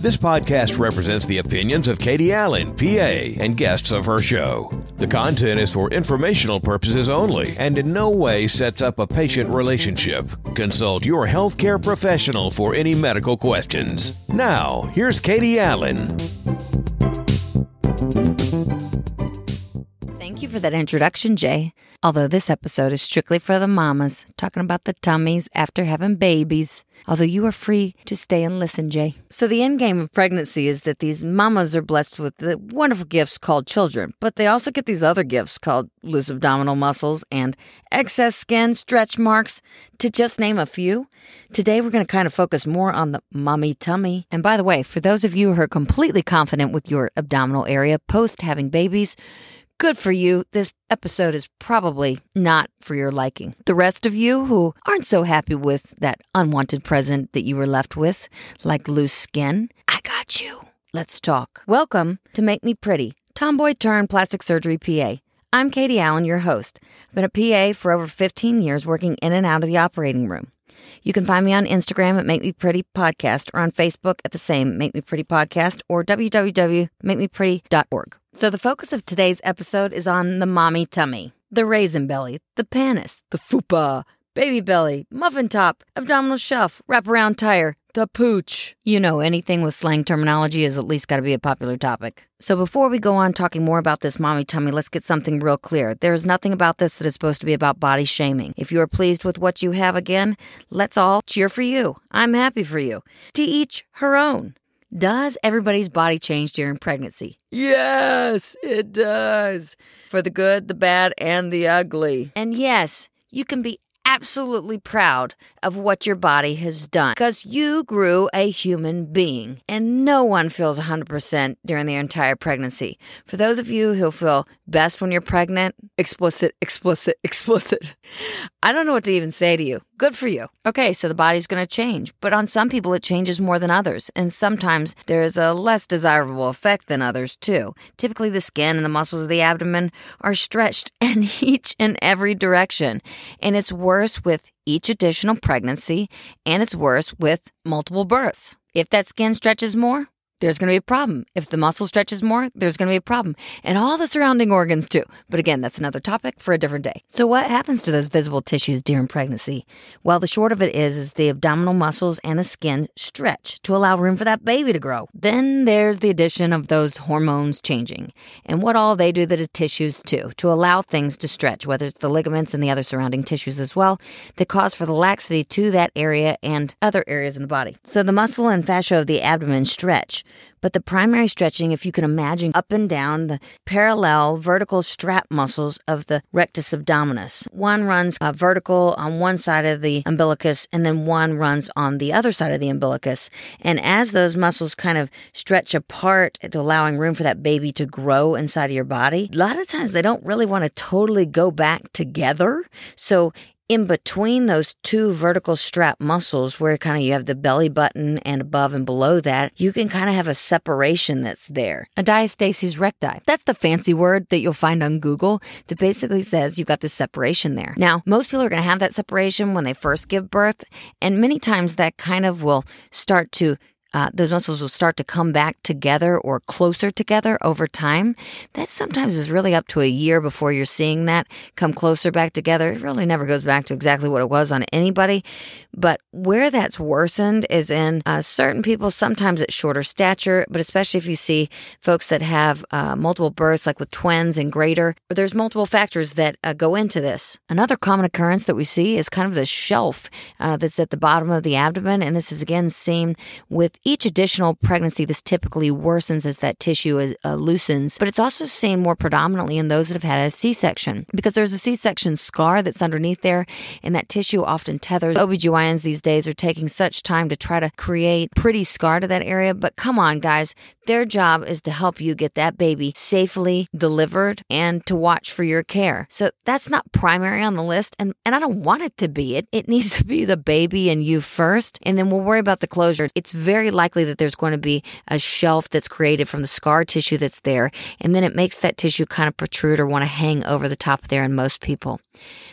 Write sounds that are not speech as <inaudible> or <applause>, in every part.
This podcast represents the opinions of Katie Allen, PA, and guests of her show. The content is for informational purposes only and in no way sets up a patient relationship. Consult your healthcare professional for any medical questions. Now, here's Katie Allen. Thank you for that introduction, Jay. Although this episode is strictly for the mamas, talking about the tummies after having babies. Although you are free to stay and listen, Jay. So, the end game of pregnancy is that these mamas are blessed with the wonderful gifts called children, but they also get these other gifts called loose abdominal muscles and excess skin, stretch marks, to just name a few. Today, we're going to kind of focus more on the mommy tummy. And by the way, for those of you who are completely confident with your abdominal area post having babies, Good for you. This episode is probably not for your liking. The rest of you who aren't so happy with that unwanted present that you were left with, like loose skin, I got you. Let's talk. Welcome to Make Me Pretty, Tomboy Turn Plastic Surgery PA. I'm Katie Allen, your host. I've been a PA for over 15 years working in and out of the operating room. You can find me on Instagram at Make Me Pretty Podcast or on Facebook at the same Make Me Pretty Podcast or www.makemepretty.org. So the focus of today's episode is on the mommy tummy, the raisin belly, the pannus, the fupa, baby belly, muffin top, abdominal shelf, wraparound tire, the pooch. You know, anything with slang terminology has at least got to be a popular topic. So before we go on talking more about this mommy tummy, let's get something real clear. There is nothing about this that is supposed to be about body shaming. If you are pleased with what you have again, let's all cheer for you. I'm happy for you. To each her own. Does everybody's body change during pregnancy? Yes, it does. For the good, the bad, and the ugly. And yes, you can be absolutely proud of what your body has done because you grew a human being and no one feels 100% during their entire pregnancy. For those of you who feel best when you're pregnant, explicit, explicit, <laughs> explicit. I don't know what to even say to you. Good for you. Okay, so the body's going to change, but on some people it changes more than others, and sometimes there is a less desirable effect than others too. Typically, the skin and the muscles of the abdomen are stretched <laughs> in each and every direction, and it's worse with each additional pregnancy, and it's worse with multiple births. If that skin stretches more, there's going to be a problem. If the muscle stretches more, there's going to be a problem. And all the surrounding organs too. But again, that's another topic for a different day. So what happens to those visible tissues during pregnancy? Well, the short of it is, is the abdominal muscles and the skin stretch to allow room for that baby to grow. Then there's the addition of those hormones changing and what all they do to the tissues too, to allow things to stretch, whether it's the ligaments and the other surrounding tissues as well, that cause for the laxity to that area and other areas in the body. So the muscle and fascia of the abdomen stretch but the primary stretching, if you can imagine, up and down the parallel vertical strap muscles of the rectus abdominis. One runs uh, vertical on one side of the umbilicus, and then one runs on the other side of the umbilicus. And as those muscles kind of stretch apart, allowing room for that baby to grow inside of your body. A lot of times they don't really want to totally go back together. So in between those two vertical strap muscles where kind of you have the belly button and above and below that, you can kind of have a separation that's there. A diastasis recti. That's the fancy word that you'll find on Google that basically says you've got this separation there. Now, most people are going to have that separation when they first give birth, and many times that kind of will start to uh, those muscles will start to come back together or closer together over time. That sometimes is really up to a year before you're seeing that come closer back together. It really never goes back to exactly what it was on anybody. But where that's worsened is in uh, certain people, sometimes it's shorter stature, but especially if you see folks that have uh, multiple births, like with twins and greater, there's multiple factors that uh, go into this. Another common occurrence that we see is kind of the shelf uh, that's at the bottom of the abdomen. And this is again seen with each additional pregnancy, this typically worsens as that tissue is, uh, loosens, but it's also seen more predominantly in those that have had a C section because there's a C section scar that's underneath there, and that tissue often tethers. OBGYNs these days are taking such time to try to create pretty scar to that area, but come on, guys, their job is to help you get that baby safely delivered and to watch for your care. So that's not primary on the list, and, and I don't want it to be. It, it needs to be the baby and you first, and then we'll worry about the closure. It's very likely that there's going to be a shelf that's created from the scar tissue that's there, and then it makes that tissue kind of protrude or want to hang over the top there in most people.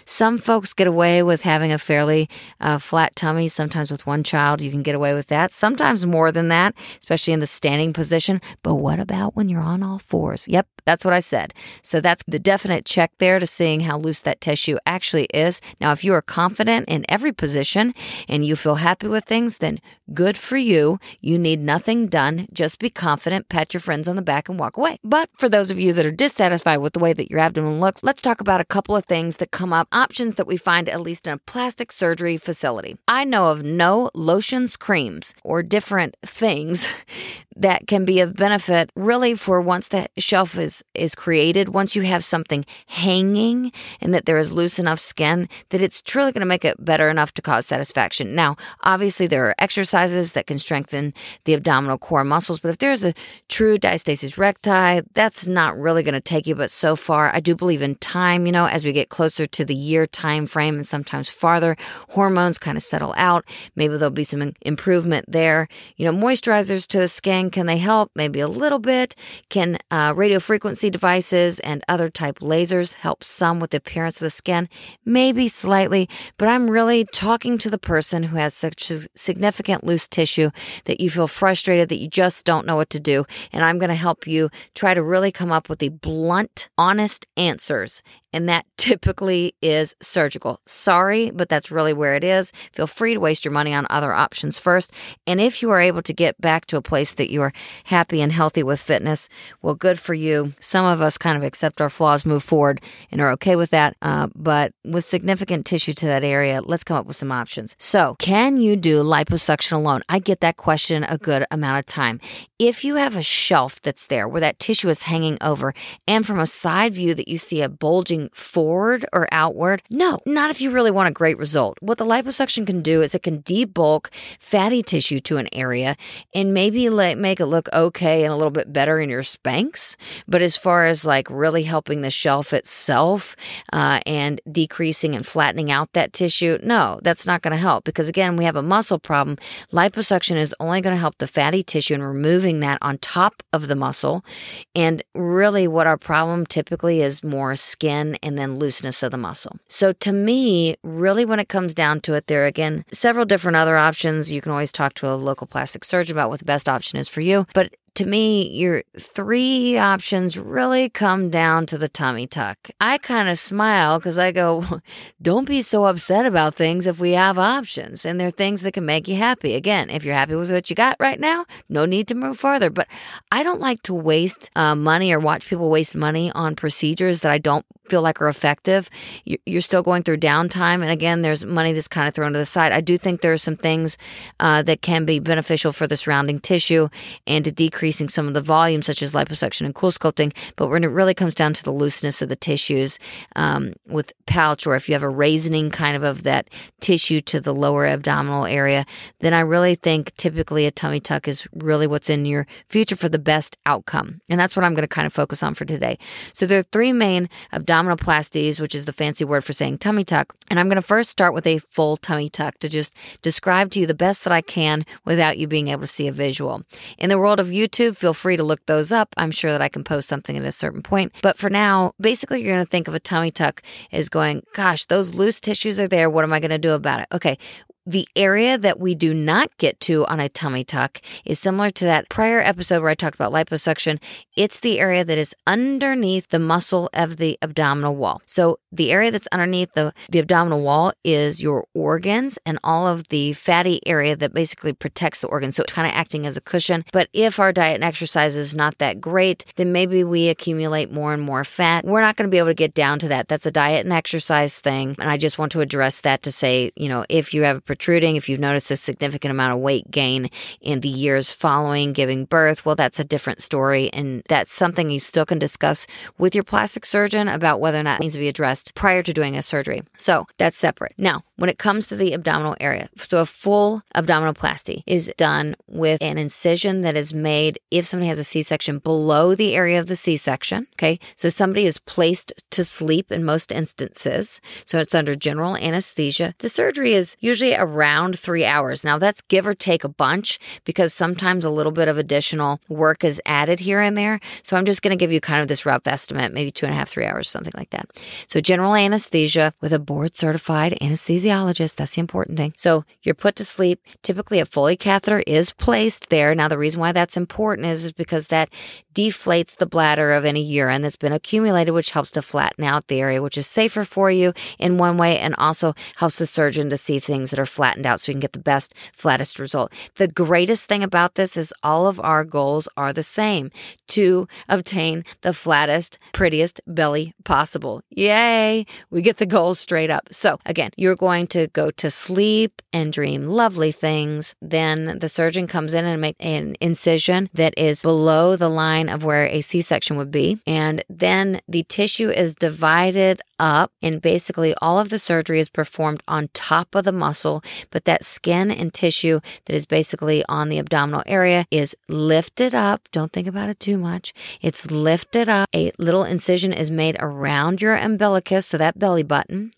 Some folks get away with having a fairly uh, flat tummy. Sometimes with one child, you can get away with that. Sometimes more than that, especially in the standing position. But what about when you're on all fours? Yep, that's what I said. So that's the definite check there to seeing how loose that tissue actually is. Now, if you are confident in every position and you feel happy with things, then good for you. You need nothing done. Just be confident, pat your friends on the back, and walk away. But for those of you that are dissatisfied with the way that your abdomen looks, let's talk about a couple of things that come up, options that we find at least in a plastic surgery facility. I know of no lotions, creams, or different things <laughs> that can be of benefit really for once the shelf is is created once you have something hanging and that there is loose enough skin that it's truly going to make it better enough to cause satisfaction. Now obviously there are exercises that can strengthen the abdominal core muscles but if there's a true diastasis recti that's not really going to take you but so far i do believe in time you know as we get closer to the year time frame and sometimes farther hormones kind of settle out. Maybe there'll be some improvement there. You know moisturizers to the skin can they help? Maybe a little bit. Can uh, radio frequency devices and other type lasers help some with the appearance of the skin? Maybe slightly, but I'm really talking to the person who has such significant loose tissue that you feel frustrated that you just don't know what to do. And I'm going to help you try to really come up with the blunt, honest answers and that typically is surgical. Sorry, but that's really where it is. Feel free to waste your money on other options first. And if you are able to get back to a place that you are happy and healthy with fitness, well, good for you. Some of us kind of accept our flaws, move forward, and are okay with that. Uh, but with significant tissue to that area, let's come up with some options. So, can you do liposuction alone? I get that question a good amount of time. If you have a shelf that's there where that tissue is hanging over, and from a side view that you see a bulging forward or outward, no, not if you really want a great result. What the liposuction can do is it can debulk fatty tissue to an area and maybe let, make it look okay and a little bit better in your Spanx. But as far as like really helping the shelf itself uh, and decreasing and flattening out that tissue, no, that's not going to help because again, we have a muscle problem. Liposuction is only going to help the fatty tissue and removing that on top of the muscle. And really, what our problem typically is more skin and then looseness of the muscle. So, to me, really, when it comes down to it, there are again several different other options. You can always talk to a local plastic surgeon about what the best option is for you. But to me, your three options really come down to the tummy tuck. I kind of smile because I go, <laughs> don't be so upset about things if we have options and they're things that can make you happy. Again, if you're happy with what you got right now, no need to move farther. But I don't like to waste uh, money or watch people waste money on procedures that I don't feel like are effective. You're still going through downtime. And again, there's money that's kind of thrown to the side. I do think there are some things uh, that can be beneficial for the surrounding tissue and to decrease increasing some of the volume, such as liposuction and CoolSculpting. But when it really comes down to the looseness of the tissues um, with pouch, or if you have a raisoning kind of of that tissue to the lower abdominal area, then I really think typically a tummy tuck is really what's in your future for the best outcome. And that's what I'm going to kind of focus on for today. So there are three main abdominal abdominoplasties, which is the fancy word for saying tummy tuck. And I'm going to first start with a full tummy tuck to just describe to you the best that I can without you being able to see a visual. In the world of YouTube, YouTube, feel free to look those up. I'm sure that I can post something at a certain point. But for now, basically, you're going to think of a tummy tuck as going, gosh, those loose tissues are there. What am I going to do about it? Okay, the area that we do not get to on a tummy tuck is similar to that prior episode where I talked about liposuction. It's the area that is underneath the muscle of the abdominal wall. So the area that's underneath the, the abdominal wall is your organs and all of the fatty area that basically protects the organs. So it's kind of acting as a cushion. But if our diet and exercise is not that great, then maybe we accumulate more and more fat. We're not going to be able to get down to that. That's a diet and exercise thing. And I just want to address that to say, you know, if you have a protruding, if you've noticed a significant amount of weight gain in the years following giving birth, well, that's a different story. And that's something you still can discuss with your plastic surgeon about whether or not it needs to be addressed prior to doing a surgery. So that's separate. Now, when it comes to the abdominal area, so a full abdominoplasty is done with an incision that is made if somebody has a C section below the area of the C section. Okay. So somebody is placed to sleep in most instances. So it's under general anesthesia. The surgery is usually around three hours. Now, that's give or take a bunch because sometimes a little bit of additional work is added here and there. So I'm just going to give you kind of this rough estimate, maybe two and a half, three hours, something like that. So, general anesthesia with a board certified anesthesiologist. That's the important thing. So, you're put to sleep. Typically, a Foley catheter is placed there. Now, the reason why that's important is, is because that deflates the bladder of any urine that's been accumulated, which helps to flatten out the area, which is safer for you in one way and also helps the surgeon to see things that are flattened out so we can get the best, flattest result. The greatest thing about this is all of our goals are the same to obtain the flattest, prettiest belly possible. Yay! We get the goals straight up. So, again, you're going to go to sleep and dream lovely things. Then the surgeon comes in and make an incision that is below the line of where a C section would be. And then the tissue is divided up, and basically all of the surgery is performed on top of the muscle, but that skin and tissue that is basically on the abdominal area is lifted up. Don't think about it too much. It's lifted up. A little incision is made around your umbilicus, so that belly button.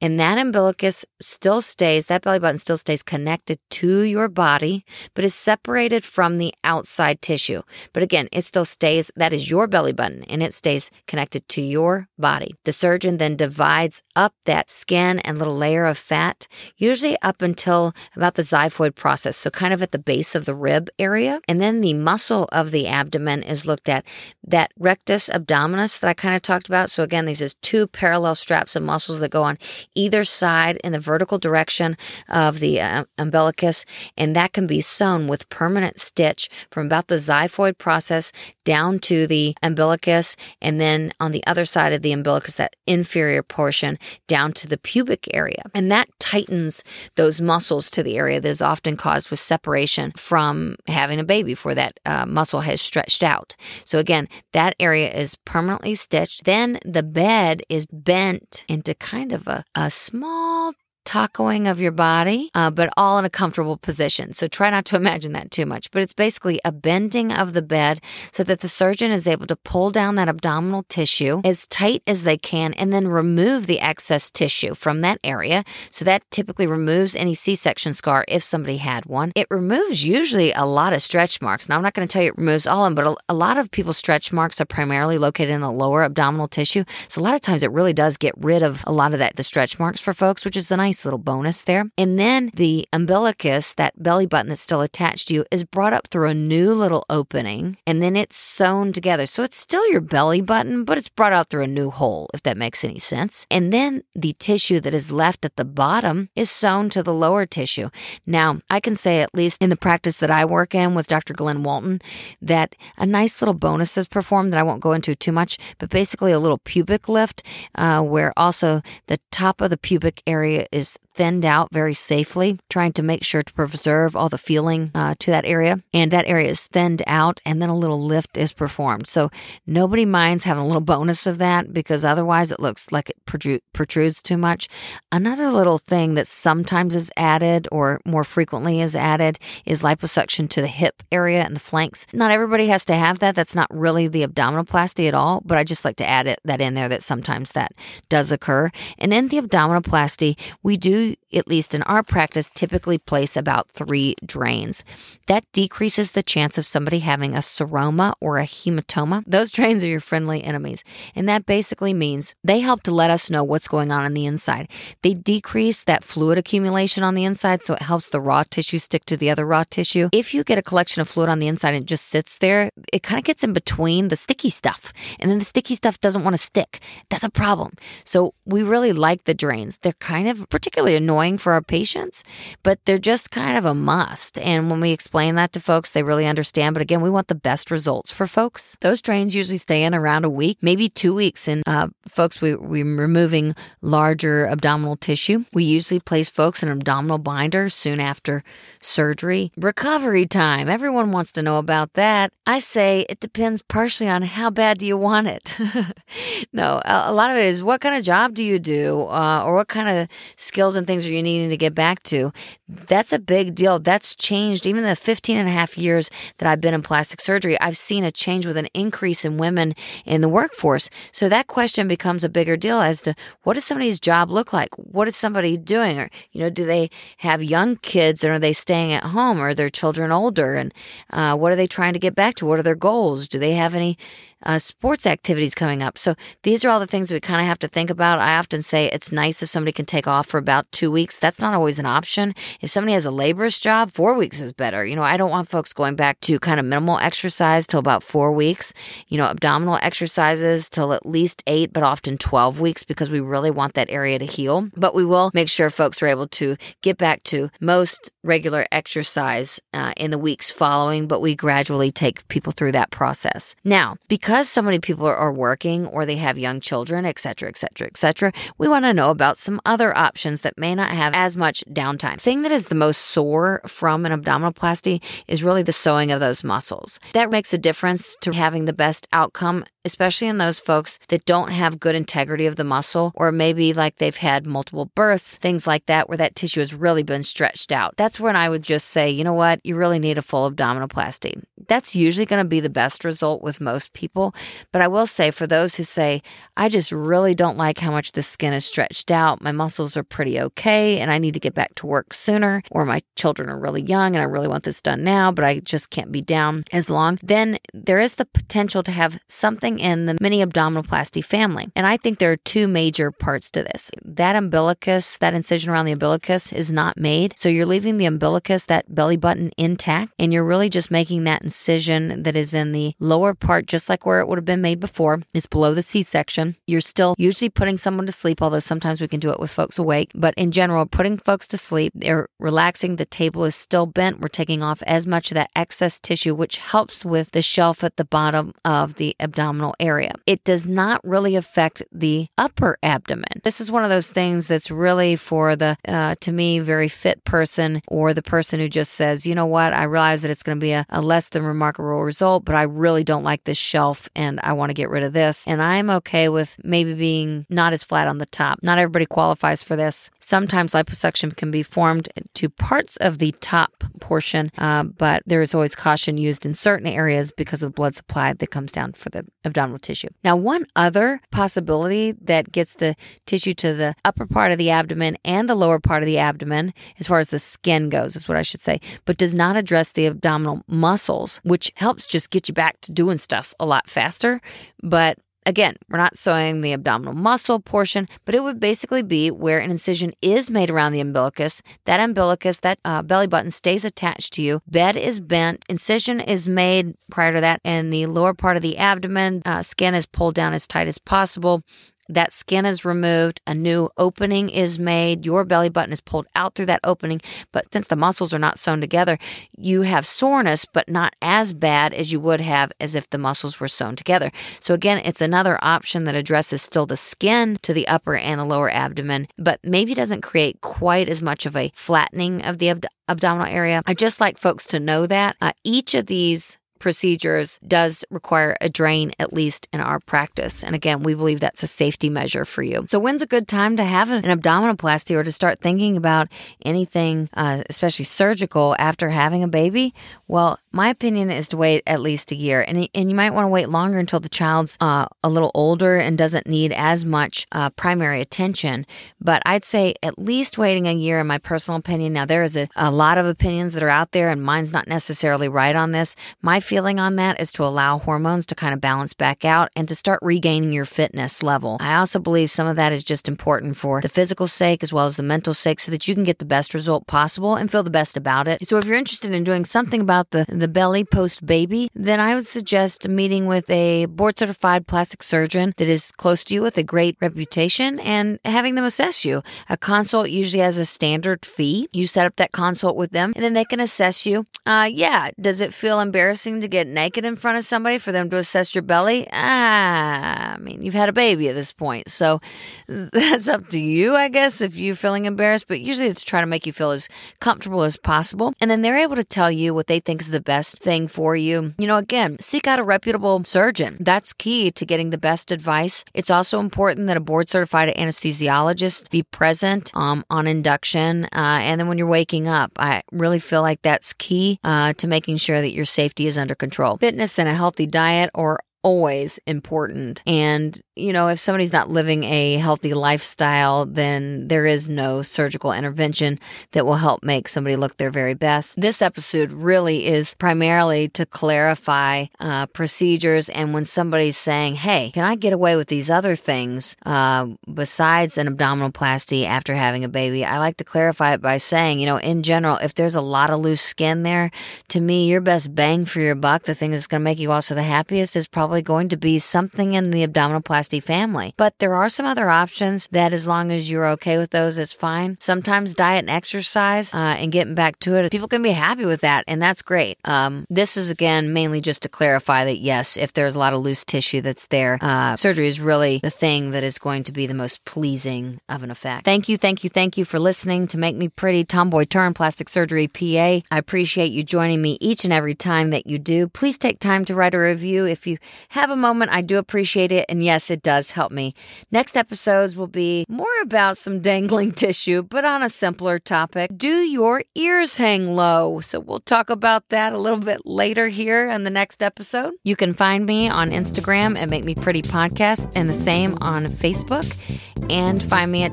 And that umbilicus still stays, that belly button still stays connected to your body, but is separated from the outside tissue. But again, it still stays, that is your belly button, and it stays connected to your body. The surgeon then divides up that skin and little layer of fat, usually up until about the xiphoid process, so kind of at the base of the rib area. And then the muscle of the abdomen is looked at, that rectus abdominis that I kind of talked about. So again, these is two parallel straps of muscles that go on either side in the vertical direction of the uh, umbilicus, and that can be sewn with permanent stitch from about the xiphoid process down to the umbilicus, and then on the other side of the umbilicus, that inferior portion down to the pubic area. And that tightens those muscles to the area that is often caused with separation from having a baby, for that uh, muscle has stretched out. So, again, that area is permanently stitched. Then the bed is bent into kind of a, a small tacoing of your body, uh, but all in a comfortable position. So try not to <laughs> imagine that too much. But it's basically a bending of the bed so that the surgeon is able to pull down that abdominal tissue as tight as they can and then remove the excess tissue from that area. So that typically removes any C section scar if somebody had one. It removes usually a lot of stretch marks. Now, I'm not going to tell you it removes all of them, but a, lot of people's stretch marks are primarily located in the lower abdominal tissue. So a lot of times it really does get rid of a lot of that, the stretch marks for folks, which is a nice little bonus there. And then the umbilicus, that belly button that's still attached to you, is brought up through a new little opening and then it's sewn together. So it's still your belly button, but it's brought out through a new hole, if that makes any sense. And then the tissue that is left at the bottom is sewn to the lower tissue. Now, I can say, at least in the practice that I work in with Dr. Glenn Walton, that a nice little bonus is performed that I won't go into too much, but basically a little pubic lift uh, where also the top of the pubic area is is thinned out very safely, trying to make sure to preserve all the feeling uh, to that area. And that area is thinned out, and then a little lift is performed. So nobody minds having a little bonus of that because otherwise it looks like it protrudes too much. Another little thing that sometimes is added or more frequently is added is liposuction to the hip area and the flanks. Not everybody has to have that. That's not really the abdominoplasty at all, but I just like to add it that in there that sometimes that does occur. And in the abdominoplasty, we do at least in our practice, typically place about three drains. That decreases the chance of somebody having a seroma or a hematoma. Those drains are your friendly enemies. And that basically means they help to let us know what's going on on the inside. They decrease that fluid accumulation on the inside, so it helps the raw tissue stick to the other raw tissue. If you get a collection of fluid on the inside and it just sits there, it kind of gets in between the sticky stuff. And then the sticky stuff doesn't want to stick. That's a problem. So we really like the drains. They're kind of particularly annoying for our patients, but they're just kind of a must. And when we explain that to folks, they really understand. But again, we want the best results for folks. Those drains usually stay in around a week, maybe two weeks. And uh, folks, we, we're removing larger abdominal tissue. We usually place folks in an abdominal binder soon after surgery. Recovery time. Everyone wants to know about that. I say it depends partially on how bad do you want it. <laughs> no, a, a, lot of it is what kind of job do you do uh, or what kind of skills things are you needing to get back to, that's a big deal. That's changed. Even the 15 and a half years that I've been in plastic surgery, I've seen a change with an increase in women in the workforce. So that question becomes a bigger deal as to what does somebody's job look like? What is somebody doing? Or, you know, do they have young kids and are they staying at home? Or are their children older? And uh, what are they trying to get back to? What are their goals? Do they have any uh, sports activities coming up. So these are all the things we kind of have to think about. I often say it's nice if somebody can take off for about two weeks. That's not always an option. If somebody has a laborist job, four weeks is better. You know, I don't want folks going back to kind of minimal exercise till about four weeks. You know, abdominal exercises till at least eight, but often 12 weeks because we really want that area to heal. But we will make sure folks are able to get back to most regular exercise uh, in the weeks following, but we gradually take people through that process. Now, because because so many people are working or they have young children, et cetera, et cetera, et cetera, we want to know about some other options that may not have as much downtime. The thing that is the most sore from an abdominoplasty is really the sewing of those muscles. That makes a difference to having the best outcome especially in those folks that don't have good integrity of the muscle, or maybe like they've had multiple births, things like that, where that tissue has really been stretched out. That's when I would just say, you know what, you really need a full abdominoplasty. That's usually going to be the best result with most people. But I will say, for those who say, I just really don't like how much the skin is stretched out, my muscles are pretty okay, and I need to get back to work sooner, or my children are really young and I really want this done now, but I just can't be down as long, then there is the potential to have something something in the mini abdominoplasty family. And I think there are two major parts to this. That umbilicus, that incision around the umbilicus is not made. So you're leaving the umbilicus, that belly button intact, and you're really just making that incision that is in the lower part, just like where it would have been made before. It's below the C section. You're still usually putting someone to sleep, although sometimes we can do it with folks awake. But in general, putting folks to sleep, they're relaxing. The table is still bent. We're taking off as much of that excess tissue, which helps with the shelf at the bottom of the abdominal abdominal area. It does not really affect the upper abdomen. This is one of those things that's really for the, uh, to me, very fit person or the person who just says, you know what, I realize that it's going to be a, a less than remarkable result, but I really don't like this shelf and I want to get rid of this. And I'm okay with maybe being not as flat on the top. Not everybody qualifies for this. Sometimes liposuction can be formed to parts of the top portion, uh, but there is always caution used in certain areas because of the blood supply that comes down for the abdominal tissue. Now, one other possibility that gets the tissue to the upper part of the abdomen and the lower part of the abdomen, as far as the skin goes, is what I should say, but does not address the abdominal muscles, which helps just get you back to doing stuff a lot faster. But Again, we're not sewing the abdominal muscle portion, but it would basically be where an incision is made around the umbilicus. That umbilicus, that uh, belly button stays attached to you. Bed is bent. Incision is made prior to that, and the lower part of the abdomen uh, skin is pulled down as tight as possible. That skin is removed, a new opening is made, your belly button is pulled out through that opening. But since the muscles are not sewn together, you have soreness, but not as bad as you would have as if the muscles were sewn together. So, again, it's another option that addresses still the skin to the upper and the lower abdomen, but maybe doesn't create quite as much of a flattening of the abdominal area. I just like folks to know that uh, each of these procedures does require a drain, at least in our practice. And again, we believe that's a safety measure for you. So, when's a good time to have an abdominoplasty or to start thinking about anything, uh, especially surgical, after having a baby? Well, my opinion is to wait at least a year. And, and you might want to wait longer until the child's uh, a little older and doesn't need as much uh, primary attention. But I'd say at least waiting a year, in my personal opinion. Now, there is a, a lot of opinions that are out there, and mine's not necessarily right on this. My feeling on that is to allow hormones to kind of balance back out and to start regaining your fitness level. I also believe some of that is just important for the physical sake as well as the mental sake so that you can get the best result possible and feel the best about it. So if you're interested in doing something about the, the belly post baby, then I would suggest meeting with a board certified plastic surgeon that is close to you with a great reputation and having them assess you. A consult usually has a standard fee. You set up that consult with them and then they can assess you. Uh, yeah, does it feel embarrassing to get naked in front of somebody for them to assess your belly? Ah, I mean, you've had a baby at this point. So <laughs> that's up to you, I guess, if you're feeling embarrassed. But usually it's to try to make you feel as comfortable as possible. And then they're able to tell you what they think is the best thing for you. You know, again, seek out a reputable surgeon. That's key to getting the best advice. It's also important that a board certified anesthesiologist be present um, on induction uh, and then when you're waking up. I really feel like that's key uh, to making sure that your safety is under control. Fitness and a healthy diet are always important. And, you know, if somebody's not living a healthy lifestyle, then there is no surgical intervention that will help make somebody look their very best. This episode really is primarily to clarify uh, procedures. And when somebody's saying, hey, can I get away with these other things uh, besides an abdominal abdominoplasty after having a baby? I like to clarify it by saying, you know, in general, if there's a lot of loose skin there, to me, your best bang for your buck, the thing that's going to make you also the happiest is probably going to be something in the abdominal abdominoplasty family. But there are some other options that, as long as you're okay with those, it's fine. Sometimes diet and exercise uh, and getting back to it, people can be happy with that, and that's great. Um, this is again mainly just to clarify that yes, if there's a lot of loose tissue that's there, uh, surgery is really the thing that is going to be the most pleasing of an effect. Thank you, thank you, thank you for listening to Make Me Pretty Tomboy Turn Plastic Surgery PA. I appreciate you joining me each and every time that you do. Please take time to write a review if you have a moment. I do appreciate it. And yes, it does help me. Next episodes will be more about some dangling <laughs> tissue, but on a simpler topic. Do your ears hang low? So we'll talk about that a little bit later here in the next episode. You can find me on Instagram at Make Me Pretty Podcast and the same on Facebook. And find me at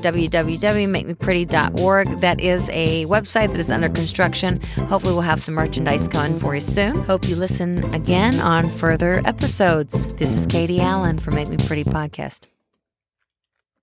www.makemepretty.org. That is a website that is under construction. Hopefully, we'll have some merchandise coming for you soon. Hope you listen again on further episodes. This is Katie Allen from Make Me Pretty Podcast.